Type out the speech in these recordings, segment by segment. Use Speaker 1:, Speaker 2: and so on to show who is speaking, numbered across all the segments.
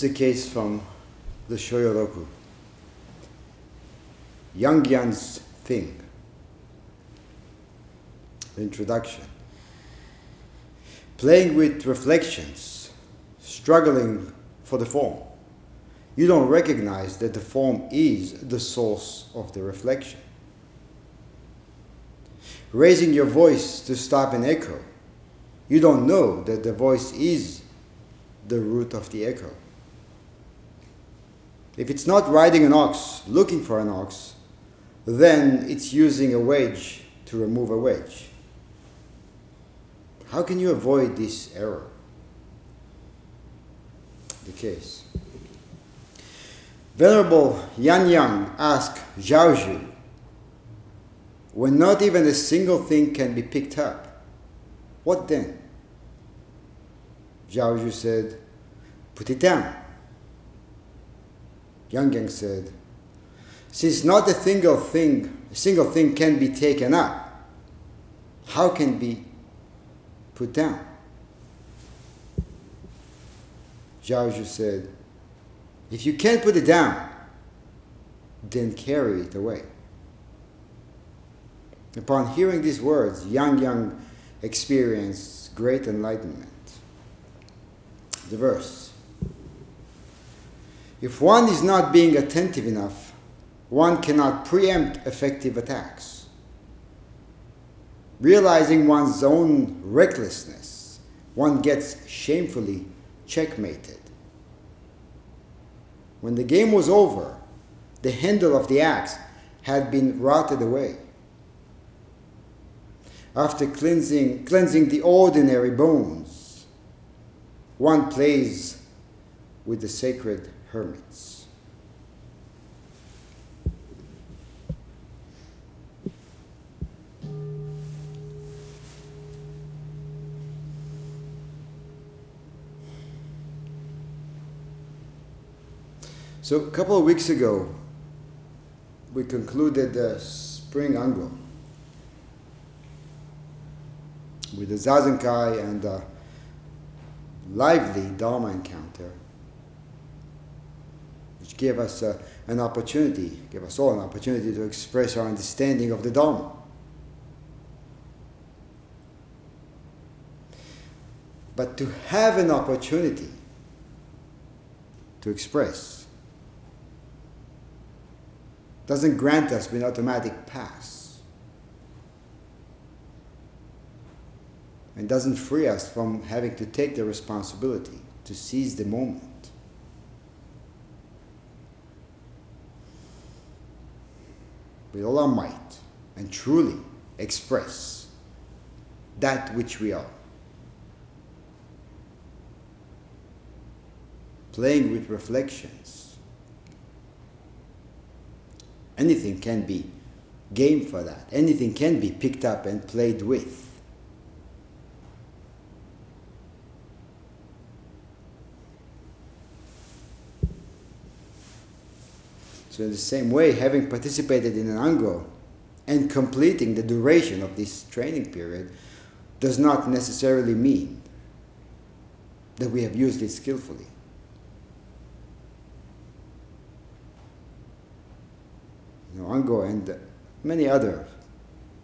Speaker 1: Is a case from the Shoyoroku. Yang Yan's Thing. Introduction. Playing with reflections, struggling for the form. You don't recognize that the form is the source of the reflection. Raising your voice to stop an echo. You don't know that the voice is the root of the echo. If it's not riding an ox, looking for an ox, then it's using a wedge to remove a wedge. How can you avoid this error? The case. Venerable Yan Yang asked Zhao Zhaozhou, when not even a single thing can be picked up, what then? Zhao Zhaozhou said, put it down. Yan Yang said, since not a single thing, a single thing can be taken up, how can be put down? Zhaozhou said, if you can't put it down, then carry it away. Upon hearing these words, Yan Yang experienced great enlightenment. The verse If one is not being attentive enough, one cannot preempt effective attacks. Realizing one's own recklessness, one gets shamefully checkmated. When the game was over, the handle of the axe had been rotted away. After cleansing, cleansing the ordinary bones, one plays with the sacred hermits. So a couple of weeks ago, we concluded the spring ango with the Zazenkai and a lively Dharma encounter, gave us uh, an opportunity, gave us all an opportunity to express our understanding of the Dharma. But to have an opportunity to express doesn't grant us an automatic pass and doesn't free us from having to take the responsibility to seize the moment. With all our might and truly express that which we are. Playing with reflections anything can be game for that. Anything can be picked up and played with. So, in the same way, having participated in an Ango and completing the duration of this training period does not necessarily mean that we have used it skillfully. you know, Ango and many other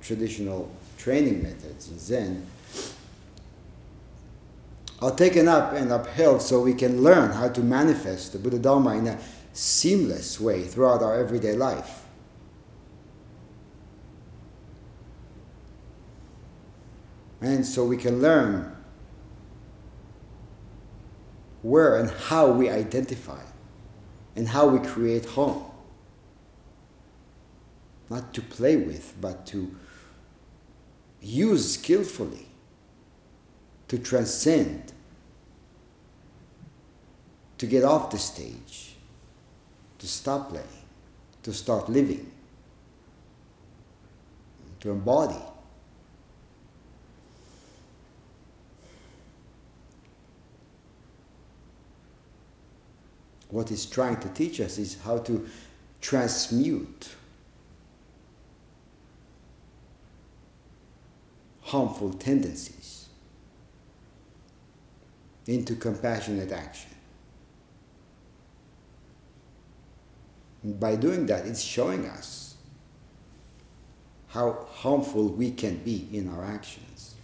Speaker 1: traditional training methods in Zen are taken up and upheld so we can learn how to manifest the Buddha Dharma in a seamless way throughout our everyday life. And so we can learn where and how we identify and how we create home not to play with, but to use skillfully to transcend, to get off the stage, to stop playing, to start living, to embody. What it's trying to teach us is how to transmute harmful tendencies into compassionate action. And by doing that, it's showing us how harmful we can be in our actions.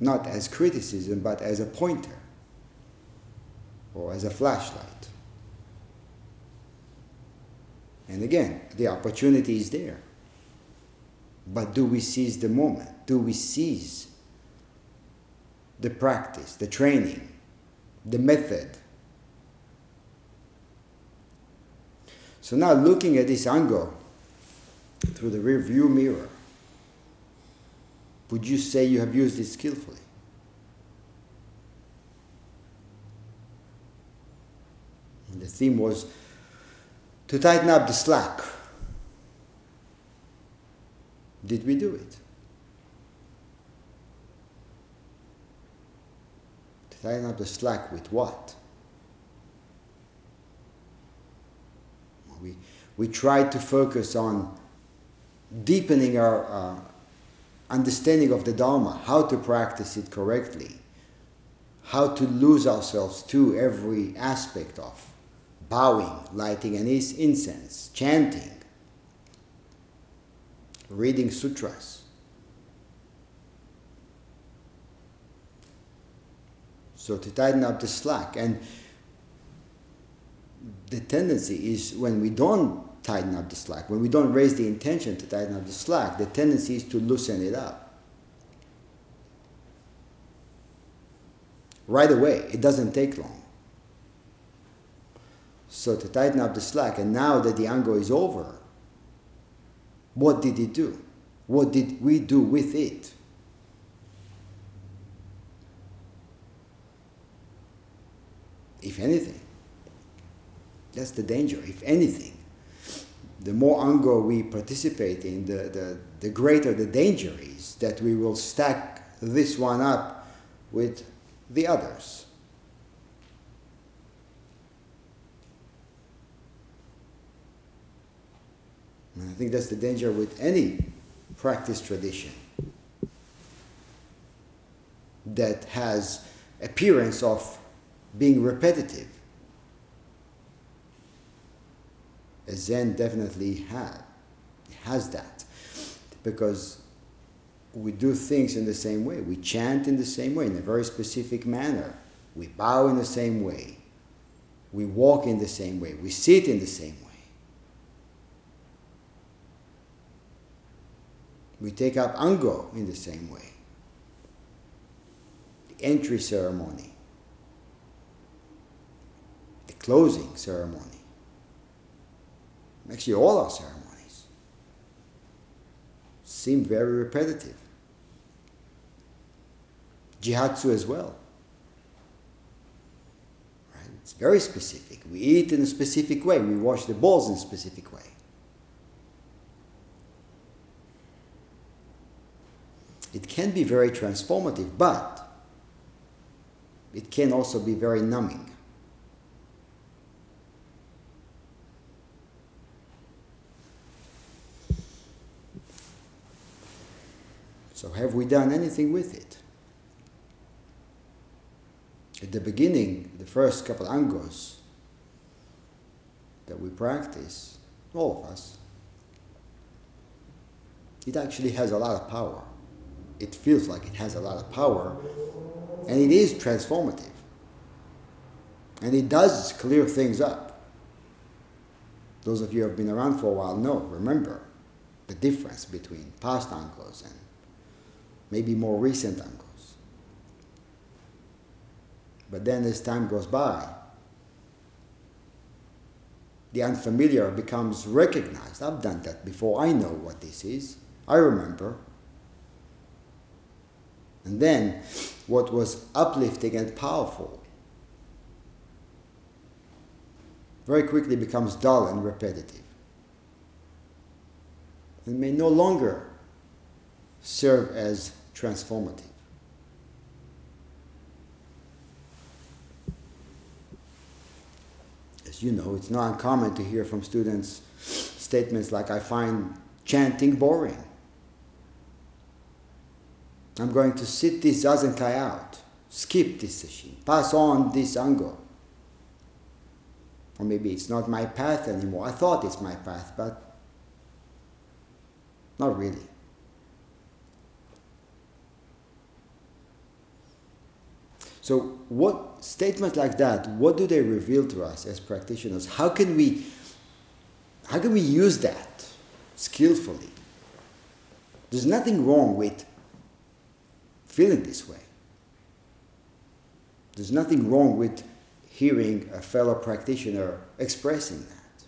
Speaker 1: Not as criticism, but as a pointer or as a flashlight. And again, the opportunity is there. But do we seize the moment? Do we seize the practice, the training, the method? So now looking at this angle through the rear view mirror, would you say you have used it skillfully? And the theme was to tighten up the slack. Did we do it? To tighten up the slack with what? We, tried to focus on deepening our uh, understanding of the Dharma, how to practice it correctly, how to lose ourselves to every aspect of bowing, lighting an incense, chanting, reading sutras. So to tighten up the slack. And the tendency is when we don't tighten up the slack, when we don't raise the intention to tighten up the slack, the tendency is to loosen it up. Right away, it doesn't take long. So to tighten up the slack, and now that the ango is over, what did it do? What did we do with it? If anything, that's the danger. If anything, the more ango we participate in, the, the, the greater the danger is that we will stack this one up with the others. And I think that's the danger with any practice tradition that has appearance of being repetitive. Zen definitely has that because we do things in the same way. We chant in the same way, in a very specific manner. We bow in the same way. We walk in the same way. We sit in the same way. We take up ango in the same way. The entry ceremony, the closing ceremony, actually all our ceremonies seem very repetitive. Jihatsu as well. Right? It's very specific. We eat in a specific way. We wash the bowls in a specific way. It can be very transformative, but it can also be very numbing. So, have we done anything with it? At the beginning, the first couple angos that we practice, all of us, it actually has a lot of power it feels like it has a lot of power, and it is transformative. And it does clear things up. Those of you who have been around for a while know, remember the difference between past angos and maybe more recent angos. But then as time goes by, the unfamiliar becomes recognized. I've done that before. I know what this is. I remember. And then what was uplifting and powerful very quickly becomes dull and repetitive. And may no longer serve as transformative. As you know, it's not uncommon to hear from students statements like, I find chanting boring. I'm going to sit this Zazenkai out, skip this session, pass on this Ango. Or maybe it's not my path anymore. I thought it's my path, but not really. So, what statements like that? What do they reveal to us as practitioners? How can we, how can we use that skillfully? There's nothing wrong with feeling this way. There's nothing wrong with hearing a fellow practitioner expressing that.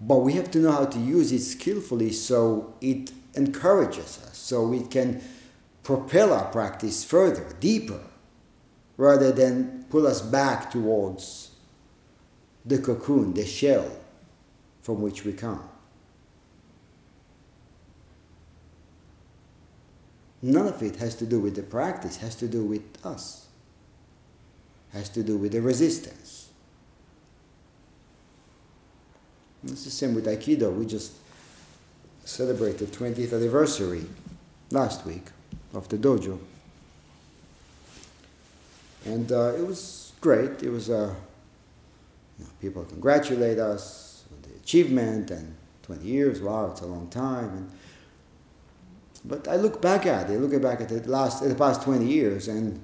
Speaker 1: But we have to know how to use it skillfully so it encourages us, so we can propel our practice further, deeper, rather than pull us back towards the cocoon, the shell from which we come. None of it has to do with the practice, has to do with us, has to do with the resistance. It's the same with Aikido. We just celebrated the 20th anniversary last week of the dojo. And uh, it was great. It was, uh, you know, people congratulate us on the achievement and 20 years, wow, it's a long time. And but I look back at it, look back at the last, the past 20 years, and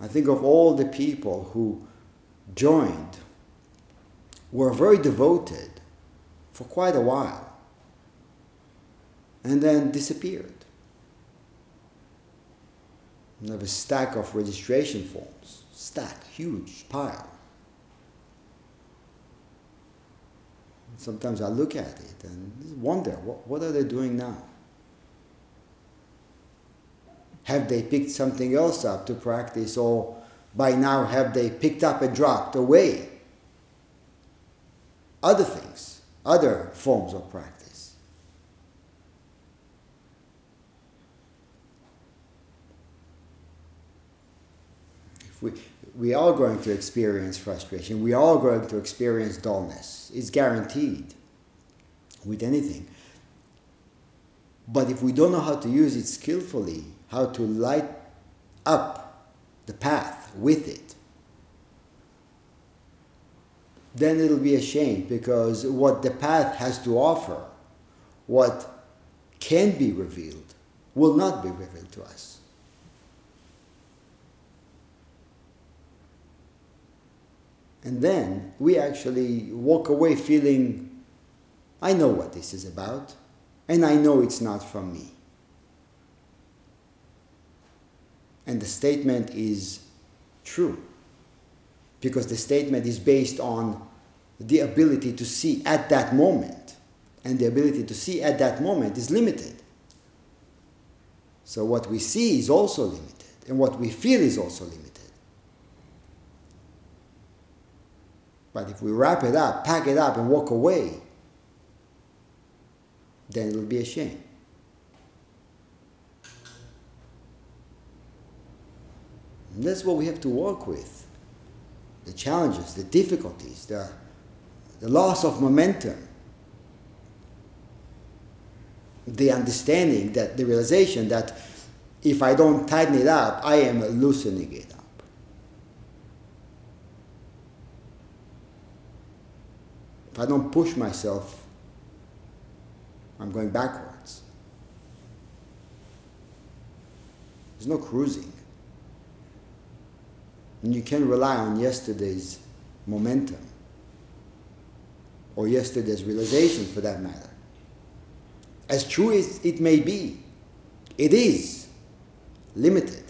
Speaker 1: I think of all the people who joined, were very devoted for quite a while, and then disappeared. And have a stack of registration forms, stack, huge pile. Sometimes I look at it and wonder, what, what are they doing now? Have they picked something else up to practice, or by now have they picked up and dropped away other things, other forms of practice? If we, we are going to experience frustration, we are going to experience dullness. It's guaranteed with anything. But if we don't know how to use it skillfully, how to light up the path with it, then it'll be a shame because what the path has to offer, what can be revealed, will not be revealed to us. And then we actually walk away feeling, I know what this is about, and I know it's not from me. And the statement is true because the statement is based on the ability to see at that moment. And the ability to see at that moment is limited. So what we see is also limited, and what we feel is also limited. But if we wrap it up, pack it up, and walk away, then it'll be a shame. And that's what we have to work with. The challenges, the difficulties, the, the loss of momentum, the understanding that the realization that if I don't tighten it up, I am loosening it up. If I don't push myself, I'm going backwards. There's no cruising. And you can rely on yesterday's momentum or yesterday's realization for that matter. As true as it may be, it is limited.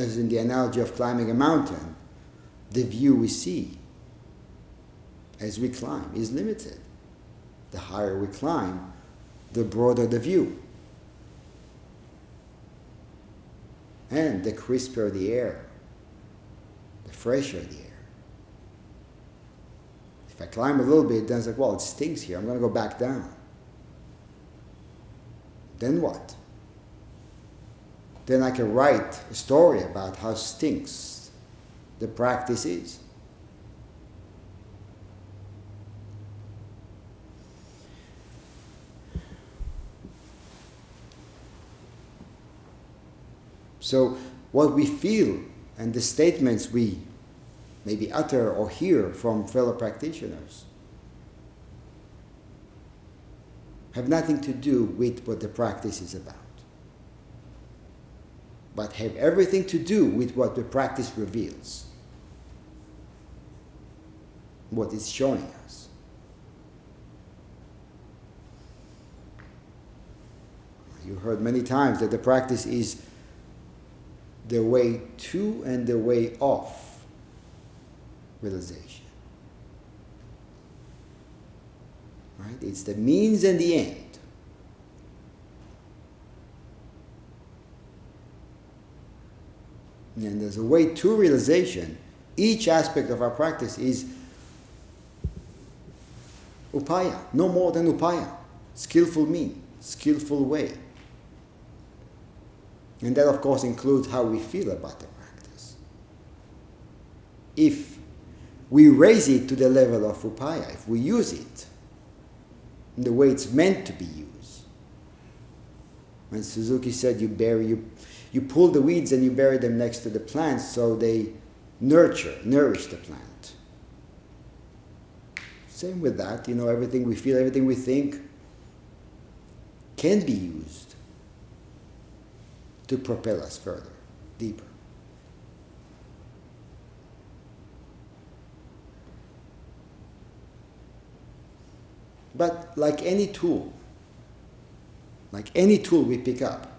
Speaker 1: As in the analogy of climbing a mountain, the view we see as we climb is limited. The higher we climb, the broader the view. and the crisper the air, the fresher the air. If I climb a little bit, then it's like, well, it stinks here. I'm going to go back down. Then what? Then I can write a story about how stinks the practice is. So, what we feel and the statements we maybe utter or hear from fellow practitioners have nothing to do with what the practice is about but have everything to do with what the practice reveals, what it's showing us. You heard many times that the practice is the way to and the way off realization. Right? It's the means and the end. And there's a way to realization. Each aspect of our practice is upaya, no more than upaya, skillful mean, skillful way. And that, of course, includes how we feel about the practice. If we raise it to the level of upaya, if we use it in the way it's meant to be used. When Suzuki said you bury, you, you pull the weeds and you bury them next to the plants so they nurture, nourish the plant. Same with that, you know, everything we feel, everything we think can be used to propel us further, deeper. But like any tool, like any tool we pick up,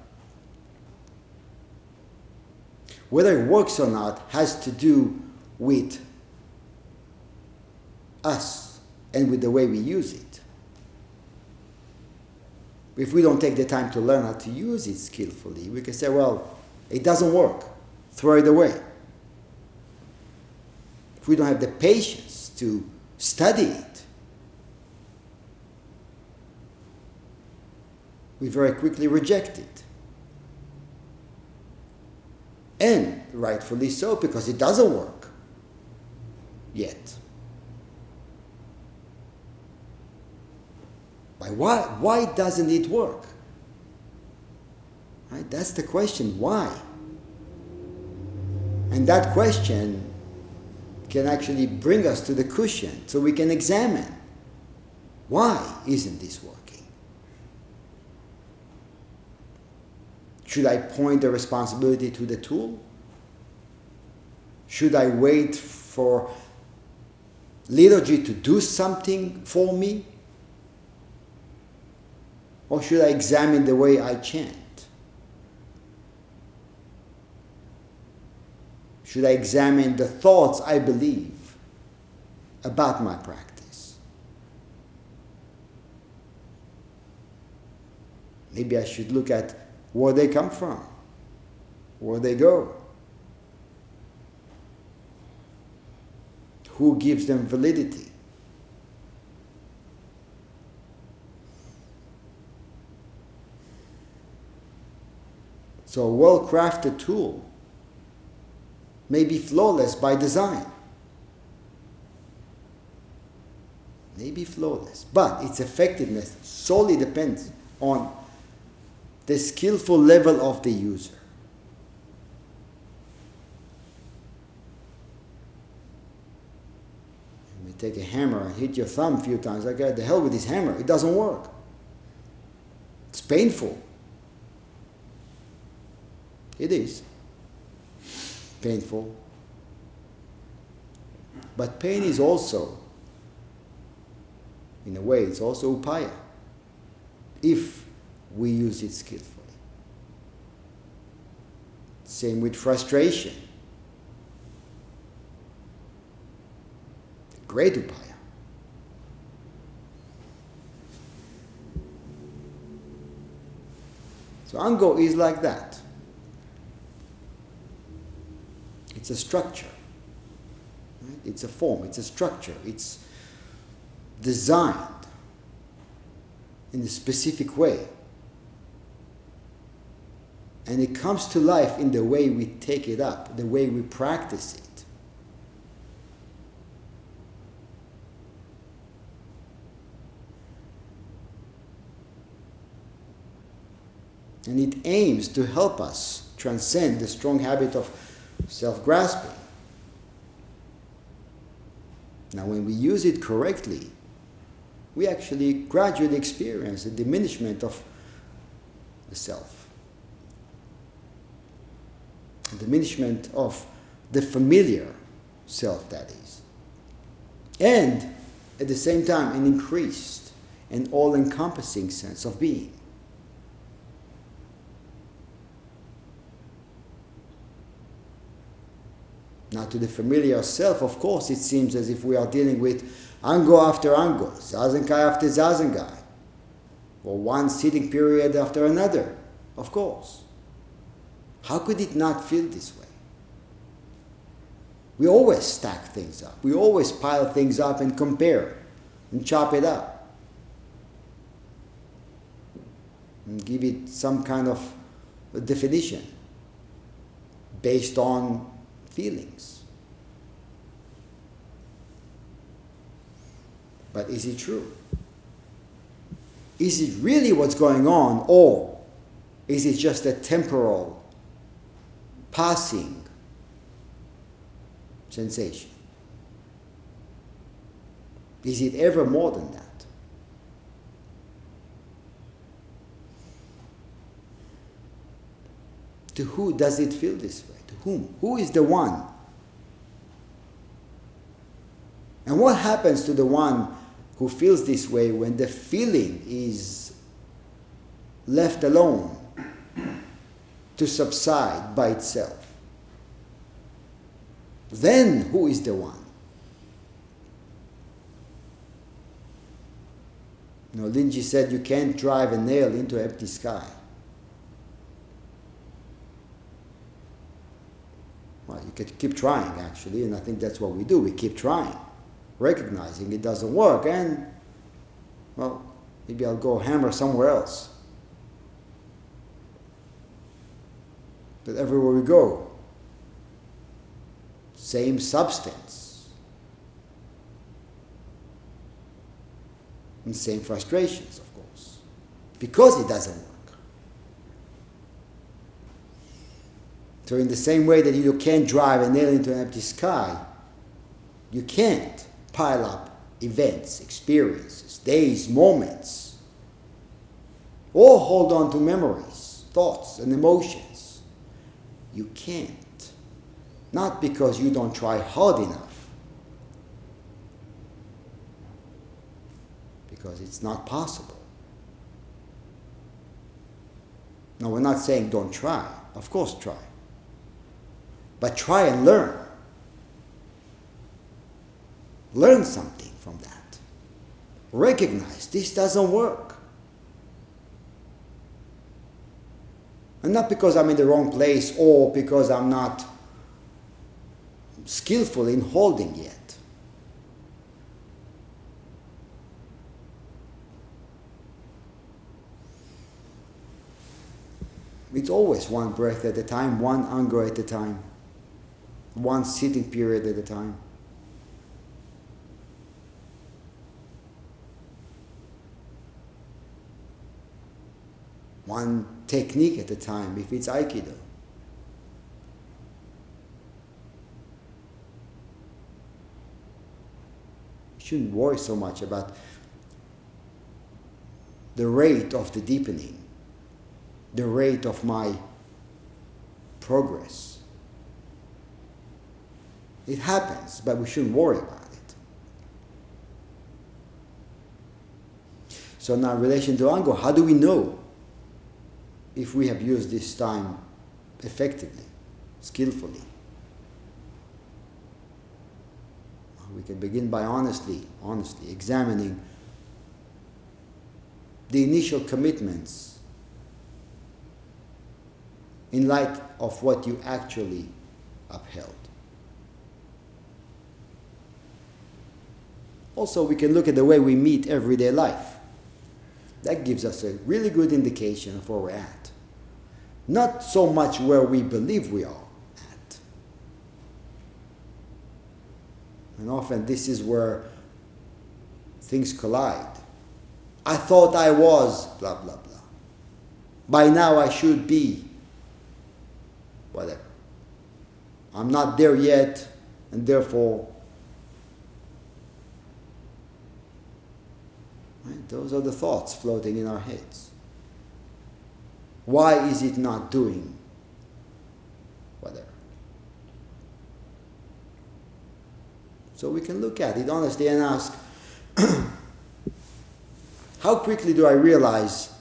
Speaker 1: whether it works or not has to do with us and with the way we use it. If we don't take the time to learn how to use it skillfully, we can say, well, it doesn't work, throw it away. If we don't have the patience to study it, we very quickly reject it. And rightfully so, because it doesn't work yet. Why, why doesn't it work? Right? That's the question. Why? And that question can actually bring us to the cushion so we can examine why isn't this working? Should I point the responsibility to the tool? Should I wait for liturgy to do something for me? Or should I examine the way I chant? Should I examine the thoughts I believe about my practice? Maybe I should look at where they come from, where they go, who gives them validity. So a well-crafted tool may be flawless by design. May be flawless, but its effectiveness solely depends on the skillful level of the user. You take a hammer and hit your thumb a few times. Like, the hell with this hammer, it doesn't work. It's painful. It is painful. But pain is also, in a way, it's also upaya if we use it skillfully. Same with frustration. Great upaya. So Ango is like that. It's a structure. Right? It's a form, it's a structure, it's designed in a specific way. And it comes to life in the way we take it up, the way we practice it. And it aims to help us transcend the strong habit of self grasping. Now, when we use it correctly, we actually gradually experience a diminishment of the self, diminishment of the familiar self, that is, and at the same time, an increased and all encompassing sense of being. Now, to the familiar self, of course, it seems as if we are dealing with ango after ango, zazenkai after zazenkai, or one sitting period after another, of course. How could it not feel this way? We always stack things up. We always pile things up and compare and chop it up. And give it some kind of definition based on feelings. But is it true? Is it really what's going on, or is it just a temporal, passing sensation? Is it ever more than that? To who does it feel this way? To whom? Who is the one? And what happens to the one who feels this way when the feeling is left alone to subside by itself? Then who is the one? You know, Linji said you can't drive a nail into empty sky. Well, you could keep trying actually, and I think that's what we do. We keep trying, recognizing it doesn't work, and well, maybe I'll go hammer somewhere else. But everywhere we go, same substance, and same frustrations, of course, because it doesn't work. So, in the same way that you can't drive a nail into an empty sky, you can't pile up events, experiences, days, moments, or hold on to memories, thoughts, and emotions. You can't. Not because you don't try hard enough, because it's not possible. Now, we're not saying don't try. Of course, try. But try and learn. Learn something from that. Recognize this doesn't work. And not because I'm in the wrong place or because I'm not skillful in holding yet. It's always one breath at a time, one ango at a time one sitting period at a time. One technique at a time, if it's Aikido. You shouldn't worry so much about the rate of the deepening, the rate of my progress. It happens, but we shouldn't worry about it. So now, in relation to Ango, how do we know if we have used this time effectively, skillfully? We can begin by honestly, honestly examining the initial commitments in light of what you actually upheld. Also, we can look at the way we meet everyday life. That gives us a really good indication of where we're at. Not so much where we believe we are at. And often this is where things collide. I thought I was, blah, blah, blah. By now I should be. whatever. I'm not there yet, and therefore, right? those are the thoughts floating in our heads. Why is it not doing whatever? So we can look at it honestly and ask how quickly do I realize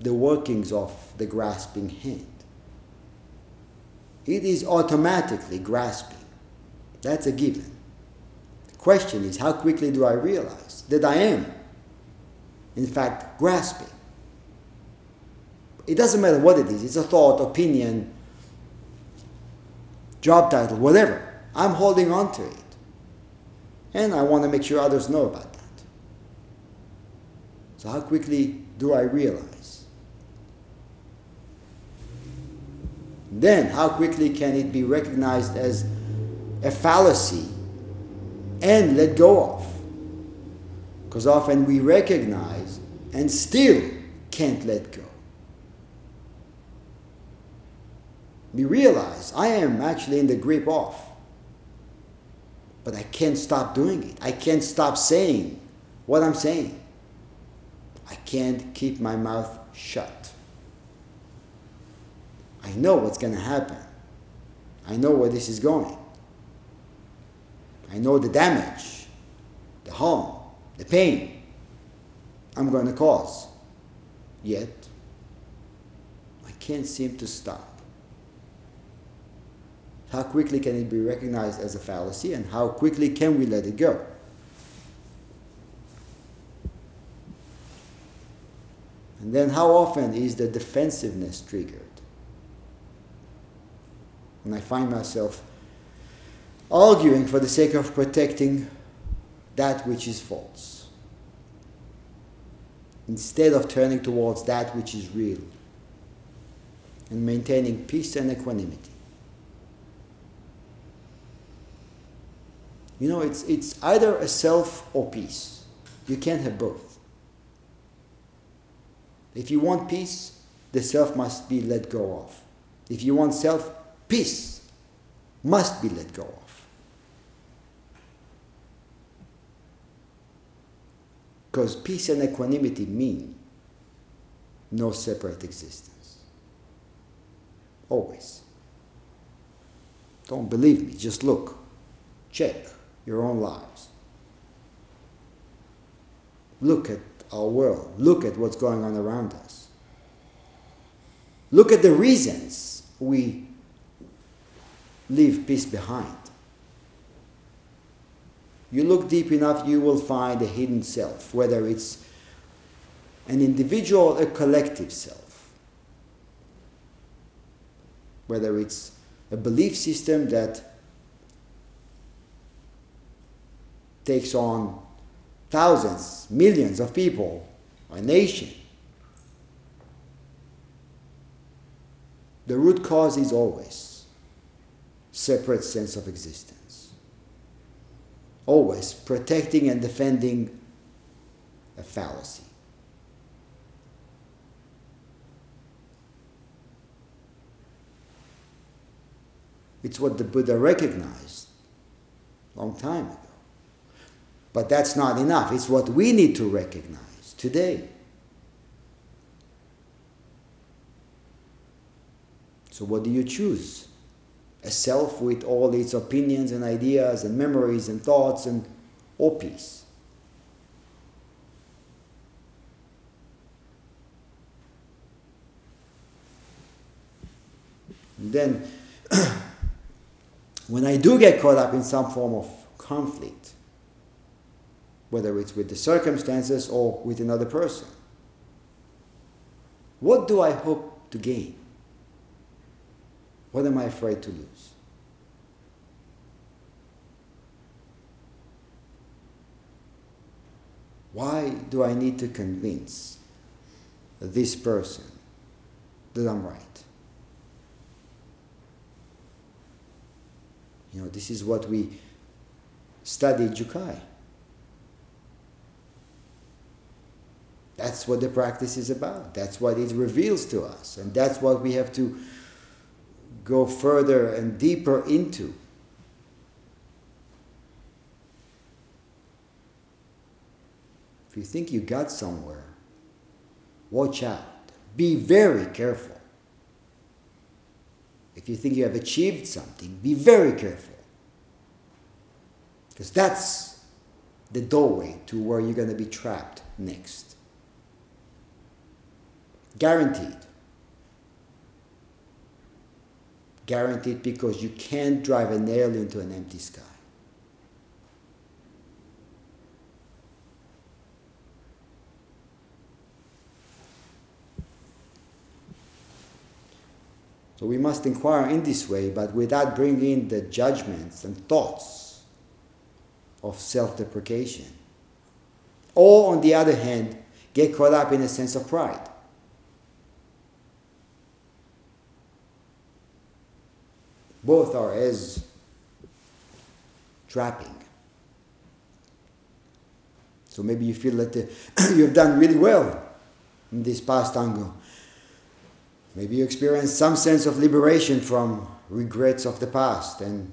Speaker 1: the workings of the grasping hand? It is automatically grasping. That's a given. The question is how quickly do I realize that I am, in fact, grasping? It doesn't matter what it is, it's a thought, opinion, job title, whatever. I'm holding on to it. And I want to make sure others know about that. So, how quickly do I realize? Then, how quickly can it be recognized as a fallacy and let go of? Because often we recognize and still can't let go. We realize I am actually in the grip of, but I can't stop doing it. I can't stop saying what I'm saying. I can't keep my mouth shut. I know what's going to happen. I know where this is going. I know the damage, the harm, the pain I'm going to cause. Yet, I can't seem to stop. How quickly can it be recognized as a fallacy and how quickly can we let it go? And then how often is the defensiveness triggered? And I find myself arguing for the sake of protecting that which is false, instead of turning towards that which is real and maintaining peace and equanimity. You know, it's, it's either a self or peace. You can't have both. If you want peace, the self must be let go of. If you want self, peace must be let go of. Because peace and equanimity mean no separate existence. Always. Don't believe me, just look, check your own lives. Look at our world. Look at what's going on around us. Look at the reasons we leave peace behind. You look deep enough, you will find a hidden self, whether it's an individual a collective self. Whether it's a belief system that takes on thousands, millions of people, a nation. The root cause is always separate sense of existence. Always protecting and defending a fallacy. It's what the Buddha recognized long time ago. But that's not enough. It's what we need to recognize today. So, what do you choose? A self with all its opinions and ideas and memories and thoughts and or peace? And then, when I do get caught up in some form of conflict, whether it's with the circumstances or with another person. What do I hope to gain? What am I afraid to lose? Why do I need to convince this person that I'm right? You know, this is what we study Jukai. That's what the practice is about. That's what it reveals to us. And that's what we have to go further and deeper into. If you think you got somewhere, watch out. Be very careful. If you think you have achieved something, be very careful. Because that's the doorway to where you're going to be trapped next. Guaranteed. Guaranteed because you can't drive a nail into an empty sky. So we must inquire in this way, but without bringing the judgments and thoughts of self deprecation. Or, on the other hand, get caught up in a sense of pride. Both are as trapping. So maybe you feel that uh, you've done really well in this past ango. Maybe you experience some sense of liberation from regrets of the past and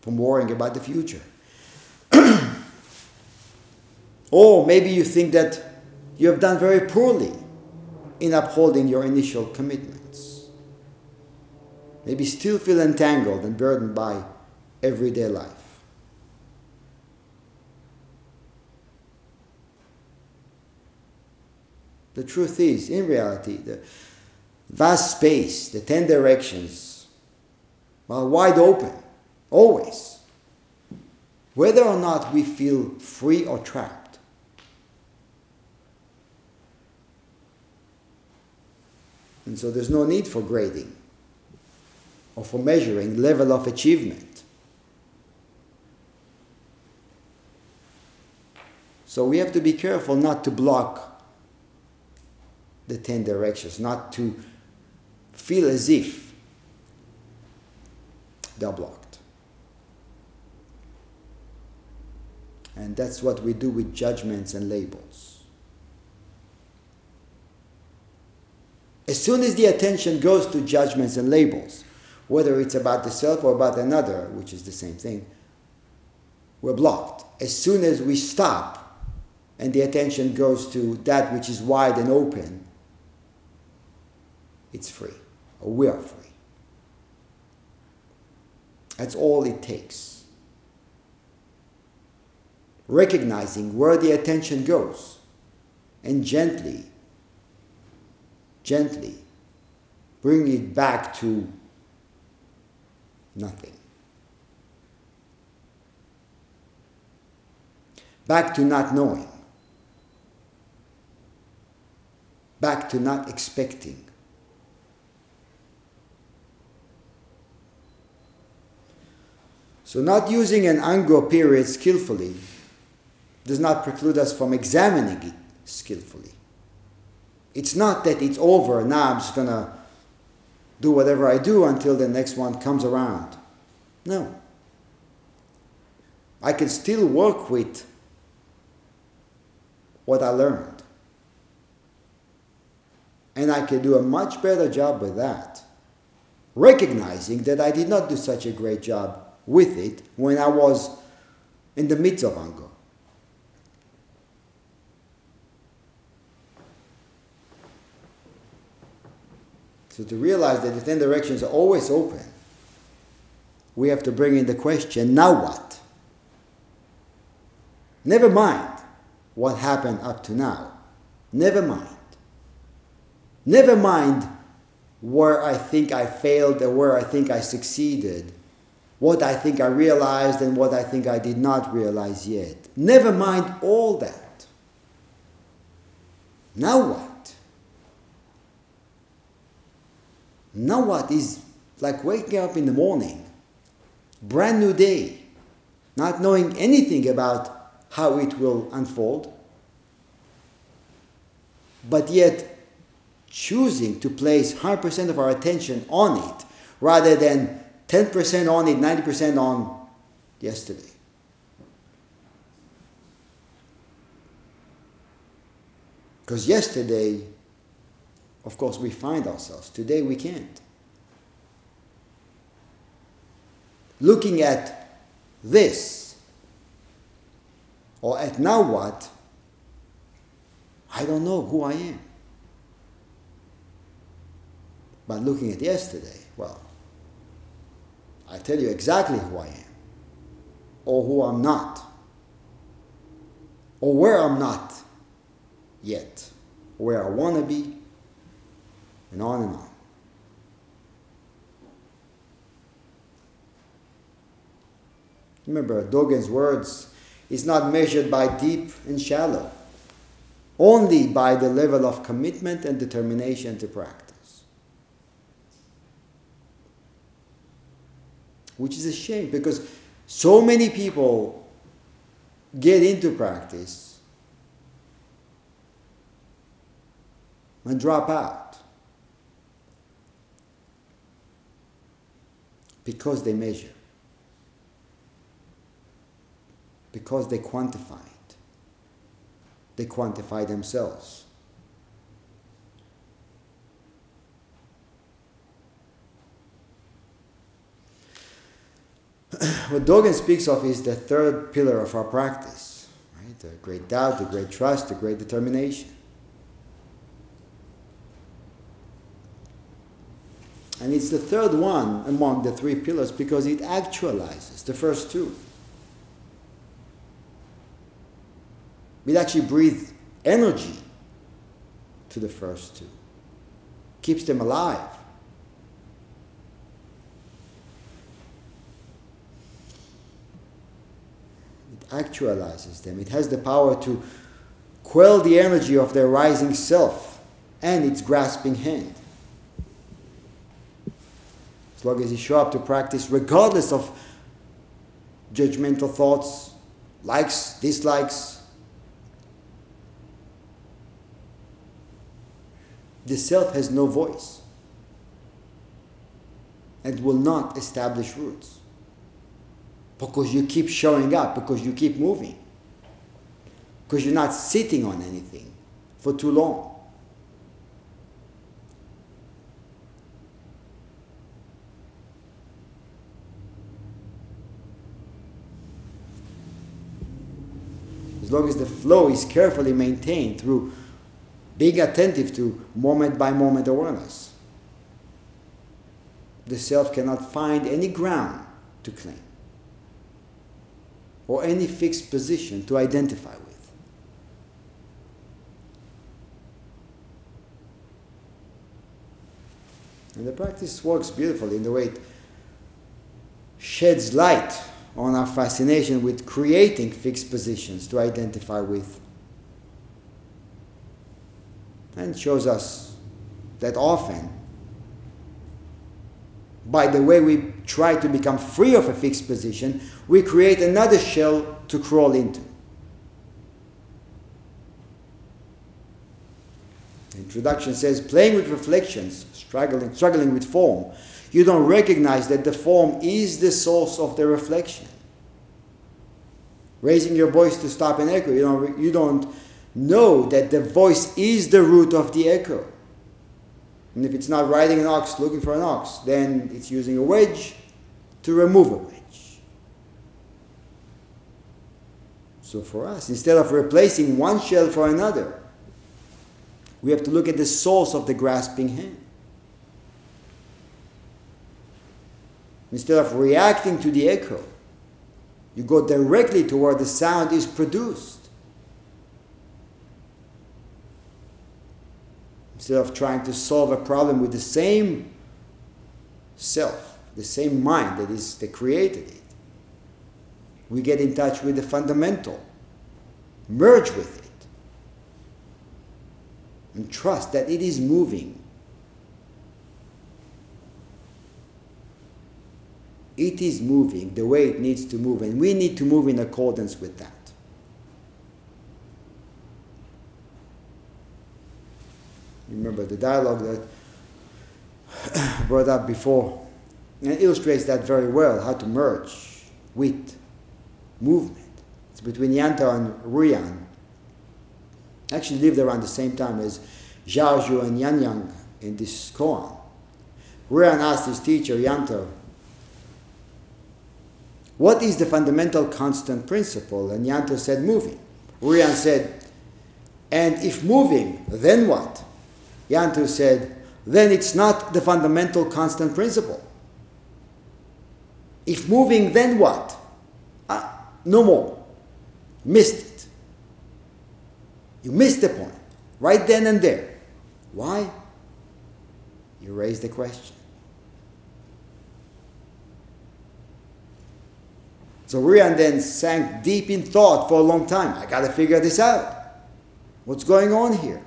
Speaker 1: from worrying about the future. or maybe you think that you have done very poorly in upholding your initial commitments. Maybe still feel entangled and burdened by everyday life. The truth is, in reality, the, vast space, the ten directions are wide open, always. Whether or not we feel free or trapped. And so there's no need for grading or for measuring level of achievement. So we have to be careful not to block the ten directions, not to feel as if they're blocked. And that's what we do with judgments and labels. As soon as the attention goes to judgments and labels, whether it's about the self or about another, which is the same thing, we're blocked. As soon as we stop and the attention goes to that which is wide and open, it's free or we are free. That's all it takes. Recognizing where the attention goes and gently, gently bring it back to nothing. Back to not knowing. Back to not expecting. So, not using an ango period skillfully does not preclude us from examining it skillfully. It's not that it's over, now I'm just gonna do whatever I do until the next one comes around. No. I can still work with what I learned. And I can do a much better job with that, recognizing that I did not do such a great job with it when I was in the midst of ango. So to realize that the ten directions are always open, we have to bring in the question, now what? Never mind what happened up to now. Never mind. Never mind where I think I failed or where I think I succeeded what I think I realized and what I think I did not realize yet. Never mind all that. Now what? Now what is like waking up in the morning, brand new day, not knowing anything about how it will unfold, but yet choosing to place 100% of our attention on it rather than 10% on it, 90% on yesterday. Because yesterday, of course, we find ourselves. Today, we can't. looking at this or at now what, I don't know who I am. But looking at yesterday, well, I tell you exactly who I am or who I'm not or where I'm not yet, where I want to be, and on and on. Remember, Dogen's words is not measured by deep and shallow, only by the level of commitment and determination to practice. Which is a shame because so many people get into practice and drop out because they measure, because they quantify it, they quantify themselves. what Dogen speaks of is the third pillar of our practice, right? The great doubt, the great trust, the great determination. And it's the third one among the three pillars because it actualizes the first two. It actually breathes energy to the first two, keeps them alive. It actualizes them. It has the power to quell the energy of their rising self and its grasping hand. As long as you show up to practice, regardless of judgmental thoughts, likes, dislikes, the self has no voice and will not establish roots because you keep showing up, because you keep moving, because you're not sitting on anything for too long. Long as the flow is carefully maintained through being attentive to moment by moment awareness, the self cannot find any ground to claim or any fixed position to identify with. And the practice works beautifully in the way it sheds light on our fascination with creating fixed positions to identify with. And shows us that often, by the way we try to become free of a fixed position, we create another shell to crawl into. The introduction says playing with reflections, struggling, struggling with form, you don't recognize that the form is the source of the reflection. Raising your voice to stop an echo, you don't, you don't know that the voice is the root of the echo. And if it's not riding an ox, looking for an ox, then it's using a wedge to remove a wedge. So for us, instead of replacing one shell for another, we have to look at the source of the grasping hand. Instead of reacting to the echo, you go directly to where the sound is produced. Instead of trying to solve a problem with the same self, the same mind that is that created it we get in touch with the fundamental, merge with it, and trust that it is moving. It is moving the way it needs to move, and we need to move in accordance with that. Remember the dialogue that brought up before and illustrates that very well how to merge with movement. It's between Yantou and Ruiyan. Actually lived around the same time as Zhu and Yan Yang in this koan. Ruiyan asked his teacher Yantou, What is the fundamental constant principle? And Yantou said moving. Ruiyan said, and if moving, then what? Yantou said, then it's not the fundamental constant principle. If moving, then what? Uh, no more. Missed it. You missed the point. Right then and there. Why? You raised the question. So Ruiyan then sank deep in thought for a long time. I got to figure this out. What's going on here?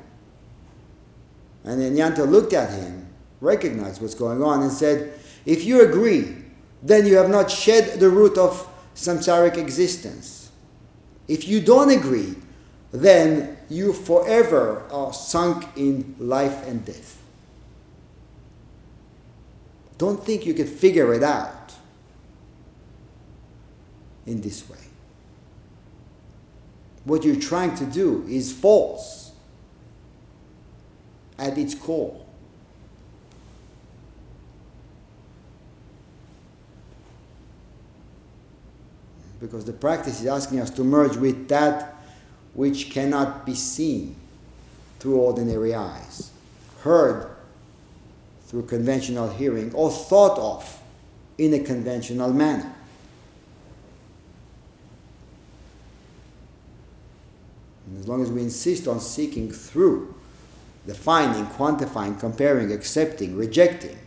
Speaker 1: And then Yantou looked at him, recognized what's going on, and said, If you agree, then you have not shed the root of samsaric existence. If you don't agree, then you forever are sunk in life and death. Don't think you can figure it out in this way. What you're trying to do is false at its core. Because the practice is asking us to merge with that which cannot be seen through ordinary eyes, heard through conventional hearing, or thought of in a conventional manner. And as long as we insist on seeking through, defining, quantifying, comparing, accepting, rejecting,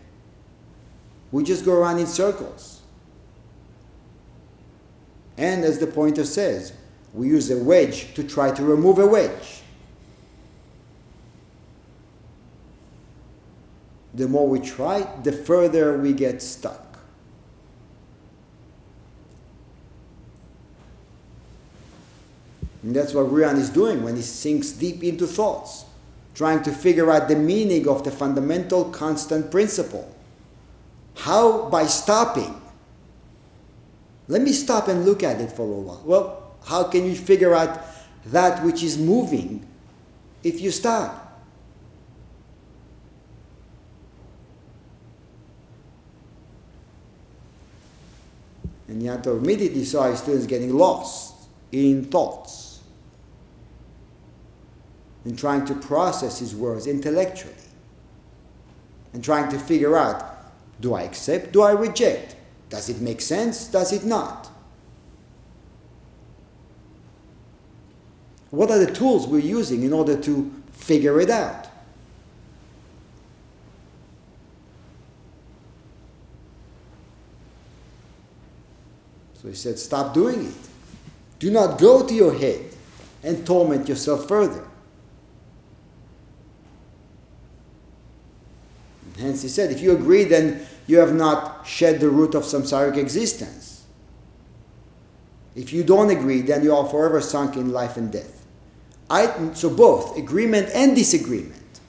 Speaker 1: we just go around in circles. And as the pointer says, we use a wedge to try to remove a wedge. The more we try, the further we get stuck. And that's what Ruiyan is doing when he sinks deep into thoughts, trying to figure out the meaning of the fundamental constant principle. How? By stopping. Let me stop and look at it for a while. Well, how can you figure out that which is moving if you stop? And Yantou immediately saw his students getting lost in thoughts and trying to process his words intellectually and trying to figure out do I accept, do I reject? Does it make sense, does it not? What are the tools we're using in order to figure it out? So he said, Stop doing it. Do not go to your head and torment yourself further. And hence he said, If you agree, then you have not shed the root of samsaric existence. If you don't agree, then you are forever sunk in life and death. I, so both agreement and disagreement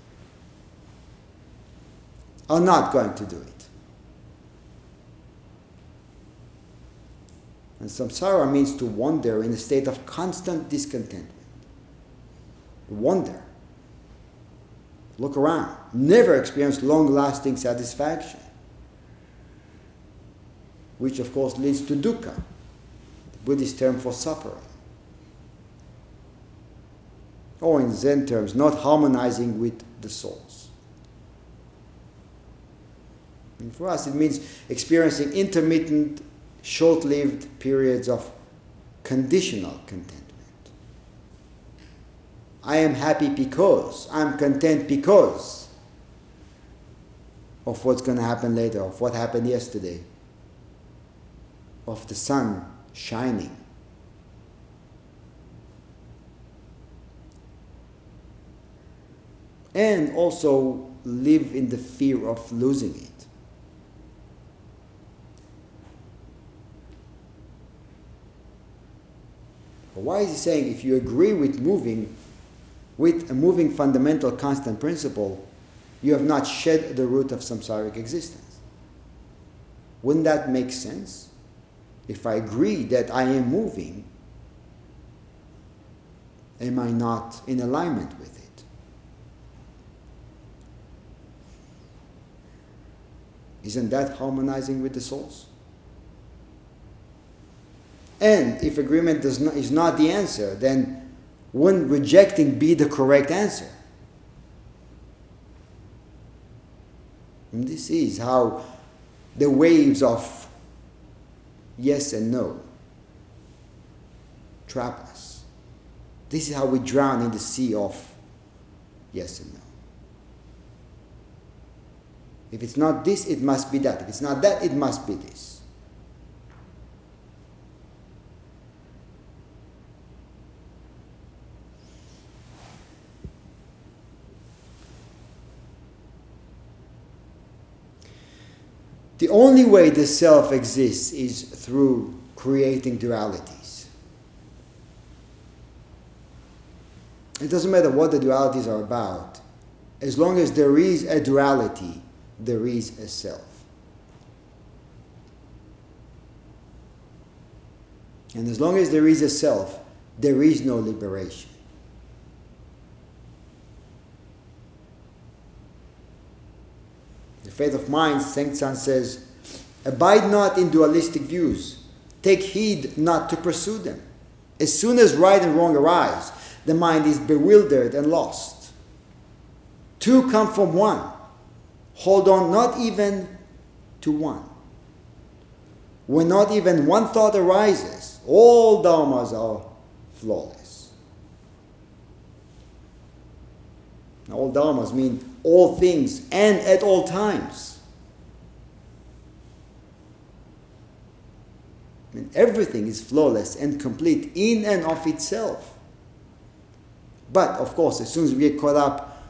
Speaker 1: are not going to do it. And samsara means to wander in a state of constant discontentment. Wander. Look around. Never experience long lasting satisfaction. Which, of course, leads to dukkha, the Buddhist term for suffering or in Zen terms, not harmonizing with the source. And for us, it means experiencing intermittent, short lived periods of conditional contentment. I am happy because, I'm content because of what's going to happen later, of what happened yesterday, of the sun shining and also live in the fear of losing it. Why is he saying if you agree with moving, with a moving fundamental constant principle, you have not shed the root of samsaric existence? Wouldn't that make sense? If I agree that I am moving, am I not in alignment with it? Isn't that harmonizing with the souls? And if agreement not, is not the answer, then wouldn't rejecting be the correct answer? And this is how the waves of yes and no trap us. This is how we drown in the sea of yes and no. If it's not this, it must be that. If it's not that, it must be this. The only way the self exists is through creating dualities. It doesn't matter what the dualities are about, as long as there is a duality, there is a self. And as long as there is a self, there is no liberation. The faith of mind, Sengcan says, abide not in dualistic views. Take heed not to pursue them. As soon as right and wrong arise, the mind is bewildered and lost. Two come from one. Hold on not even to one. When not even one thought arises, all dharmas are flawless. Now, all dharmas mean all things and at all times. I mean, everything is flawless and complete in and of itself. But of course, as soon as we get caught up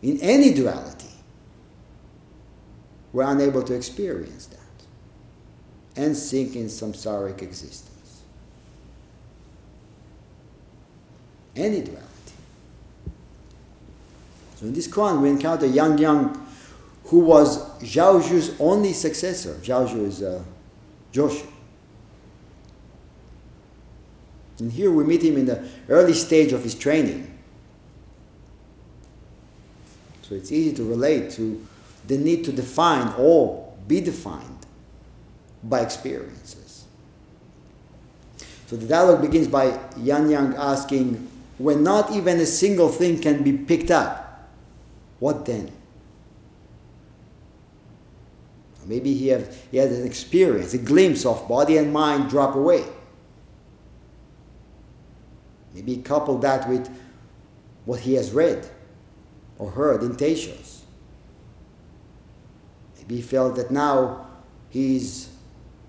Speaker 1: in any duality, we're unable to experience that and sink in samsaric existence. Any duality. So in this koan, we encounter Yang Yang, who was Zhao Zhou's only successor. Zhao Zhou is uh, Joshu. And here we meet him in the early stage of his training. So it's easy to relate to the need to define or be defined by experiences. So the dialogue begins by Yang Yang asking, when not even a single thing can be picked up, what then? Maybe he, have, he had an experience, a glimpse of body and mind drop away. Maybe couple that with what he has read or heard in Teisho. Maybe he felt that now he's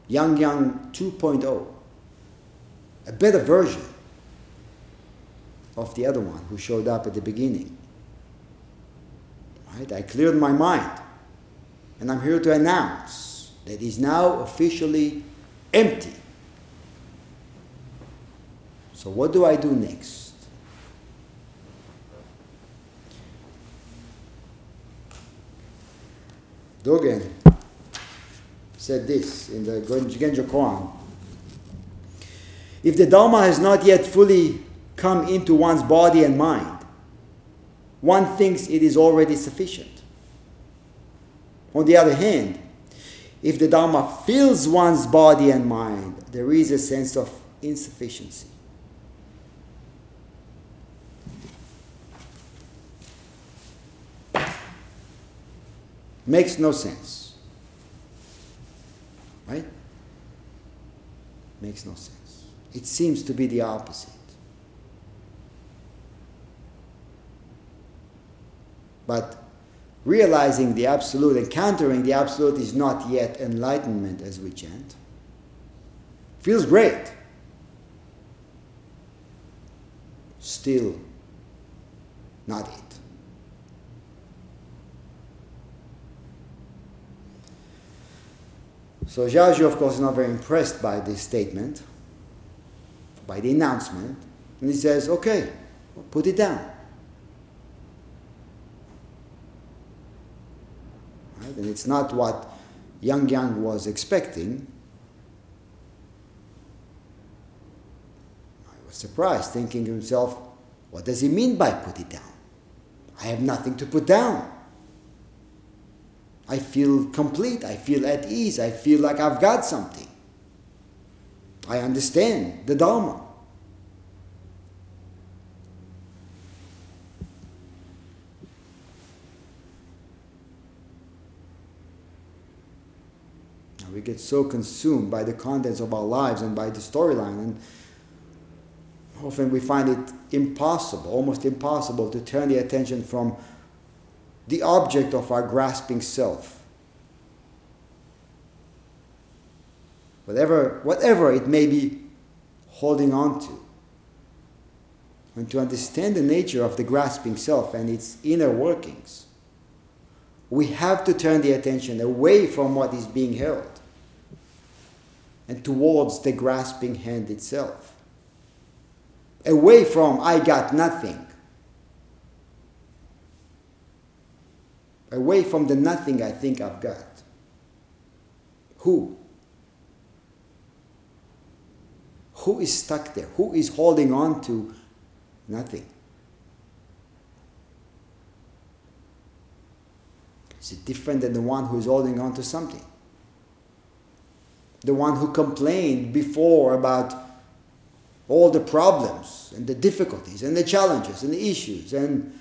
Speaker 1: Yang Yang 2.0, a better version of the other one who showed up at the beginning. Right? I cleared my mind, and I'm here to announce that he's now officially empty. So, what do I do next? Dogen said this in the Genjo Koan. If the Dharma has not yet fully come into one's body and mind, one thinks it is already sufficient. On the other hand, if the Dharma fills one's body and mind, there is a sense of insufficiency. Makes no sense. Right? Makes no sense. It seems to be the opposite. But realizing the absolute, encountering the absolute is not yet enlightenment as we chant. Feels great. Still not it. So Zhao of course, is not very impressed by this statement, by the announcement, and he says, okay, put it down. Right? And it's not what Yang Yang was expecting. I was surprised, thinking to himself, what does he mean by put it down? I have nothing to put down. I feel complete. I feel at ease. I feel like I've got something. I understand the Dharma. We get so consumed by the contents of our lives and by the storyline, and often we find it impossible, almost impossible, to turn the attention from the object of our grasping self. Whatever, whatever it may be holding on to. And to understand the nature of the grasping self and its inner workings, we have to turn the attention away from what is being held and towards the grasping hand itself. Away from, I got nothing. Away from the nothing I think I've got. Who? Who is stuck there? Who is holding on to nothing? Is it different than the one who is holding on to something? The one who complained before about all the problems and the difficulties and the challenges and the issues and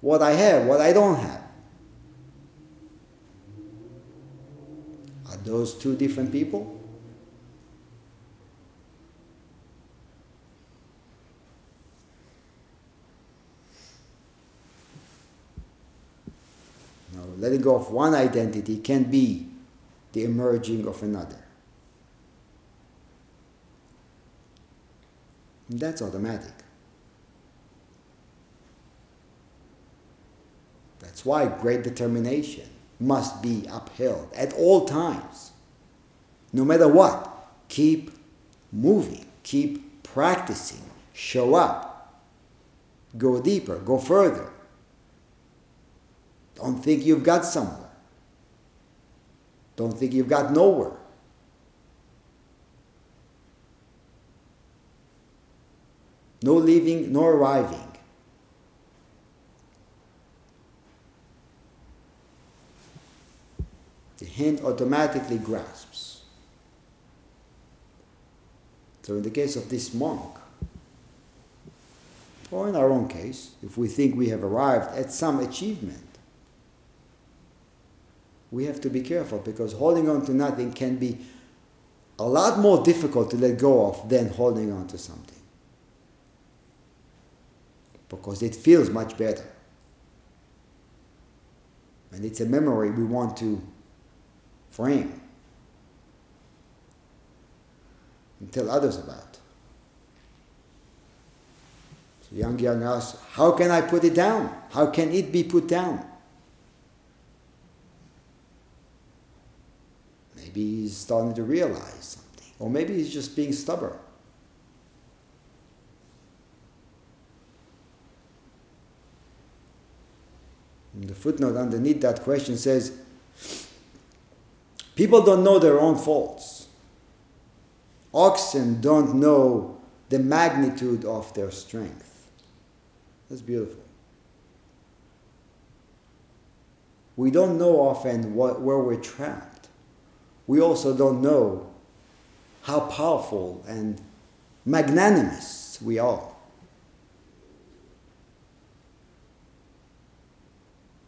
Speaker 1: what I have, what I don't have. Are those two different people? No, letting go of one identity can be the emerging of another. That's automatic. That's why great determination must be upheld at all times. No matter what, keep moving, keep practicing, show up, go deeper, go further. Don't think you've got somewhere. Don't think you've got nowhere. No leaving nor arriving. The hand automatically grasps. So, in the case of this monk, or in our own case, if we think we have arrived at some achievement, we have to be careful because holding on to nothing can be a lot more difficult to let go of than holding on to something because it feels much better. And it's a memory we want to frame and tell others about. So Yang Yang asks, How can I put it down? How can it be put down? Maybe he's starting to realize something, or maybe he's just being stubborn. The footnote underneath that question says, People don't know their own faults. Oxen don't know the magnitude of their strength. That's beautiful. We don't know often what, where we're trapped. We also don't know how powerful and magnanimous we are.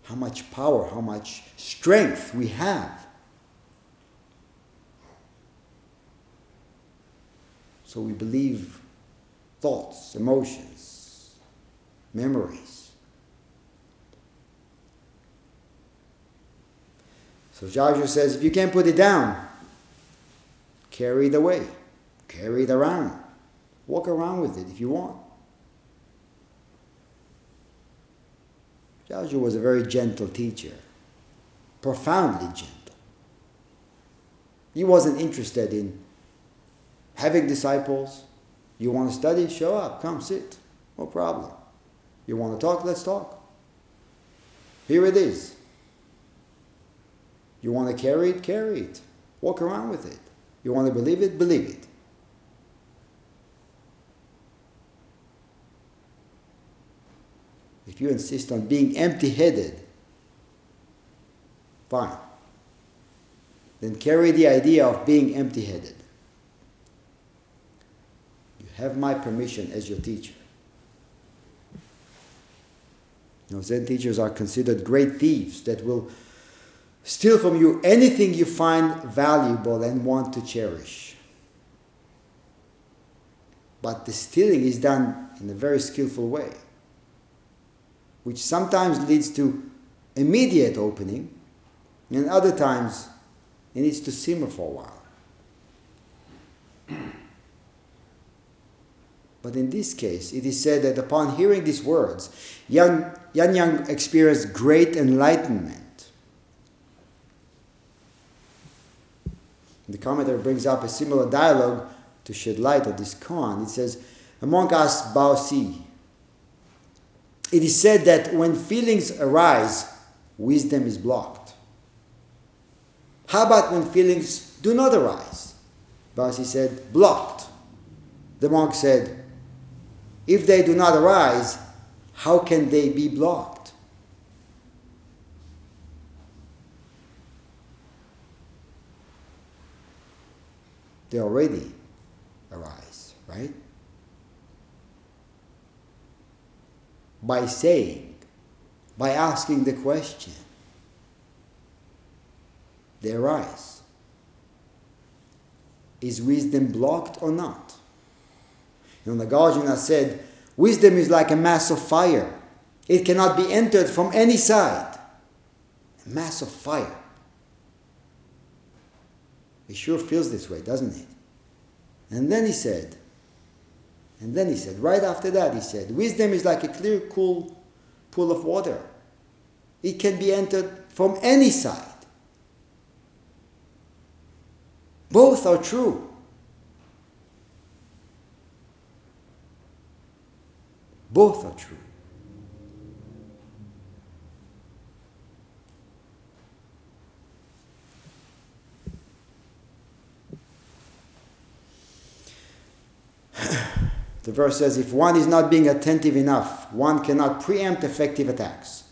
Speaker 1: How much power, how much strength we have. So we believe thoughts, emotions, memories. So Zhu says if you can't put it down, carry it away, carry it around, walk around with it if you want. Zhao was a very gentle teacher, profoundly gentle. He wasn't interested in having disciples. You want to study? Show up, come sit, no problem. You want to talk? Let's talk. Here it is. You want to carry it? Carry it. Walk around with it. You want to believe it? Believe it. If you insist on being empty headed, fine. Then carry the idea of being empty headed. You have my permission as your teacher. Know, Zen teachers are considered great thieves that will steal from you anything you find valuable and want to cherish. But the stealing is done in a very skillful way, which sometimes leads to immediate opening, and other times it needs to simmer for a while. But in this case, it is said that upon hearing these words, Yan, Yan Yang experienced great enlightenment. The commentator brings up a similar dialogue to shed light on this koan. It says, Among us, Bao Si, it is said that when feelings arise, wisdom is blocked. How about when feelings do not arise? Basi said, blocked. The monk said, if they do not arise, how can they be blocked? They already arise, right? By saying, by asking the question, they arise. Is wisdom blocked or not? You know, Nagarjuna said, Wisdom is like a mass of fire. It cannot be entered from any side. A mass of fire. It sure feels this way, doesn't it? And then he said, and then he said, right after that, he said, Wisdom is like a clear, cool pool of water. It can be entered from any side. Both are true. Both are true. The verse says if one is not being attentive enough, one cannot preempt effective attacks.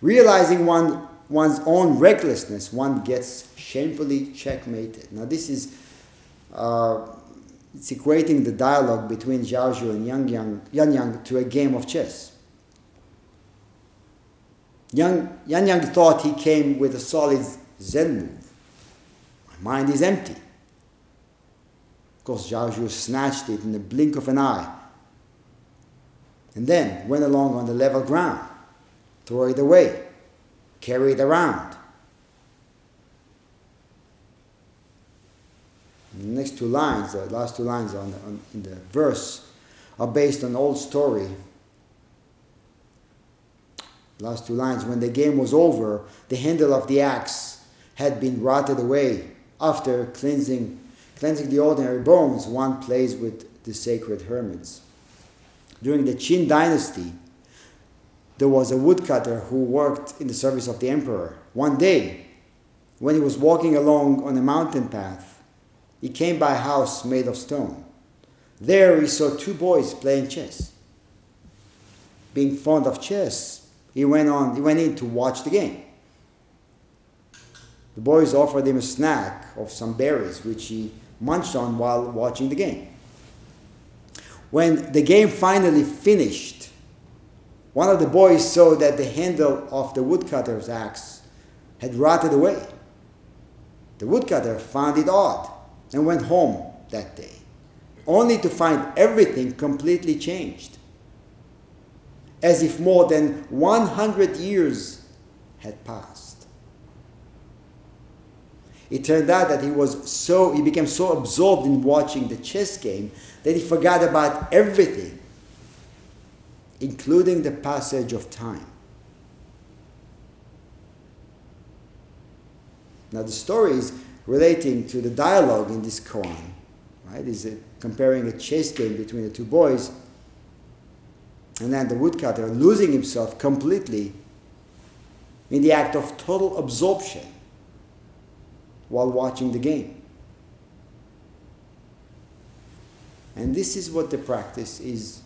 Speaker 1: Realizing one, one's own recklessness, one gets shamefully checkmated. Now, this is. Uh, it's equating the dialogue between Zhao Zhou and Yang Yang, Yan Yang to a game of chess. Yang, Yan Yang thought he came with a solid Zen move. My mind is empty. Of course, Zhao snatched it in the blink of an eye and then went along on the level ground, threw it away, carried around. The next two lines, the last two lines on, on, in the verse, are based on old story. Last two lines, when the game was over, the handle of the axe had been rotted away. After cleansing, cleansing the ordinary bones, one plays with the sacred hermits. During the Qin dynasty, there was a woodcutter who worked in the service of the emperor. One day, when he was walking along on a mountain path, he came by a house made of stone. There he saw two boys playing chess. Being fond of chess, he went on he went in to watch the game. The boys offered him a snack of some berries which he munched on while watching the game. When the game finally finished, one of the boys saw that the handle of the woodcutter's axe had rotted away. The woodcutter found it odd and went home that day, only to find everything completely changed, as if more than 100 years had passed. It turned out that he was so he became so absorbed in watching the chess game that he forgot about everything, including the passage of time. Now the story is relating to the dialogue in this koan, right? Is comparing a chess game between the two boys, and then the woodcutter losing himself completely in the act of total absorption while watching the game. And this is what the practice is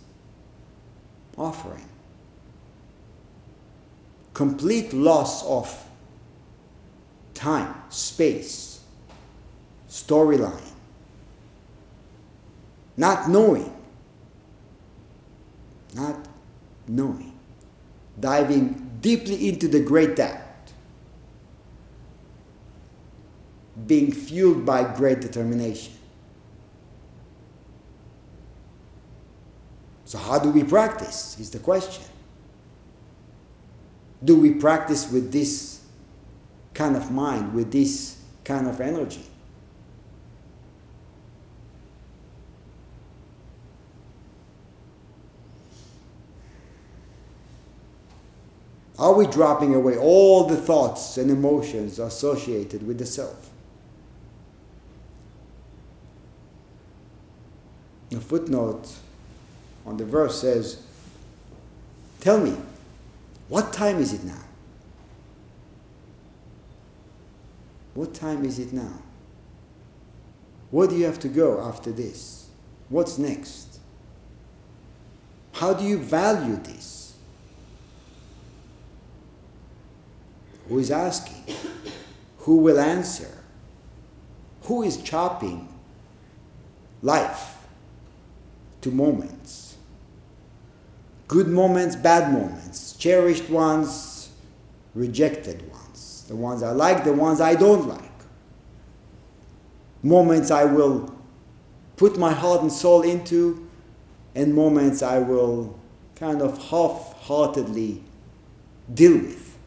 Speaker 1: offering complete loss of time, space, storyline. not knowing, not knowing, diving deeply into the great depth, being fueled by great determination. So, how do we practice? Is the question. Do we practice with this kind of mind, with this kind of energy? Are we dropping away all the thoughts and emotions associated with the self? The footnote on the verse says, Tell me, what time is it now? What time is it now? Where do you have to go after this? What's next? How do you value this? Who is asking? Who will answer? Who is chopping life to moments? Good moments, bad moments, cherished ones, rejected ones, the ones I like, the ones I don't like. Moments I will put my heart and soul into, and moments I will kind of half heartedly deal with.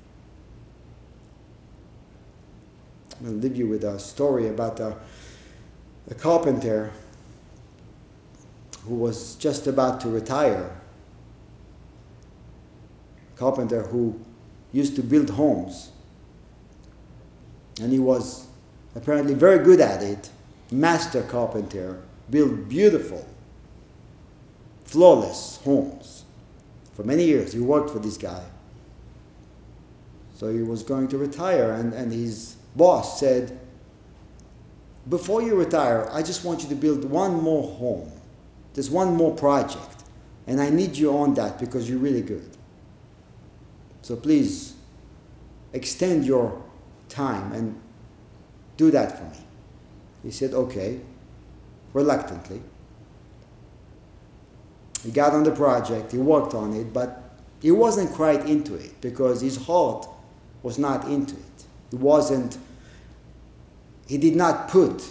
Speaker 1: I'll leave you with a story about a, a carpenter who was just about to retire. Carpenter who used to build homes. And he was apparently very good at it. Master carpenter, built beautiful, flawless homes. For many years, he worked for this guy. So he was going to retire, and, and his boss said, Before you retire, I just want you to build one more home. There's one more project. And I need you on that because you're really good. So please extend your time and do that for me. He said, Okay, reluctantly. He got on the project, he worked on it, but he wasn't quite into it because his heart was not into it. He wasn't, he did not put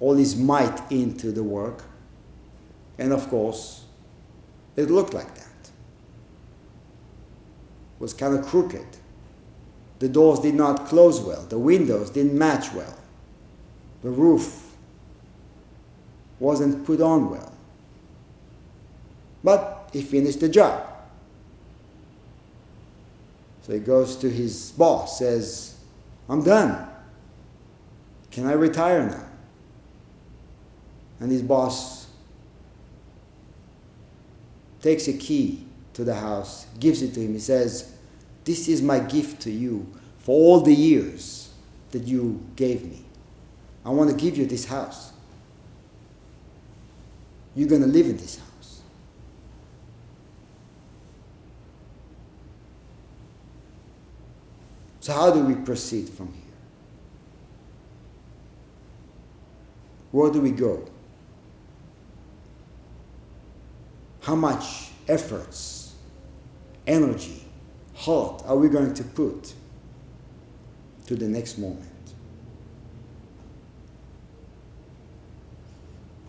Speaker 1: all his might into the work. And of course, it looked like that. It was kind of crooked. The doors did not close well, the windows didn't match well, the roof wasn't put on well. But he finished the job. So he goes to his boss, says, I'm done. Can I retire now? And his boss takes a key to the house, gives it to him. He says, This is my gift to you for all the years that you gave me. I want to give you this house. You're going to live in this house. So, how do we proceed from here? Where do we go? How much efforts, energy, heart are we going to put to the next moment?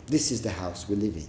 Speaker 1: This is the house we live in.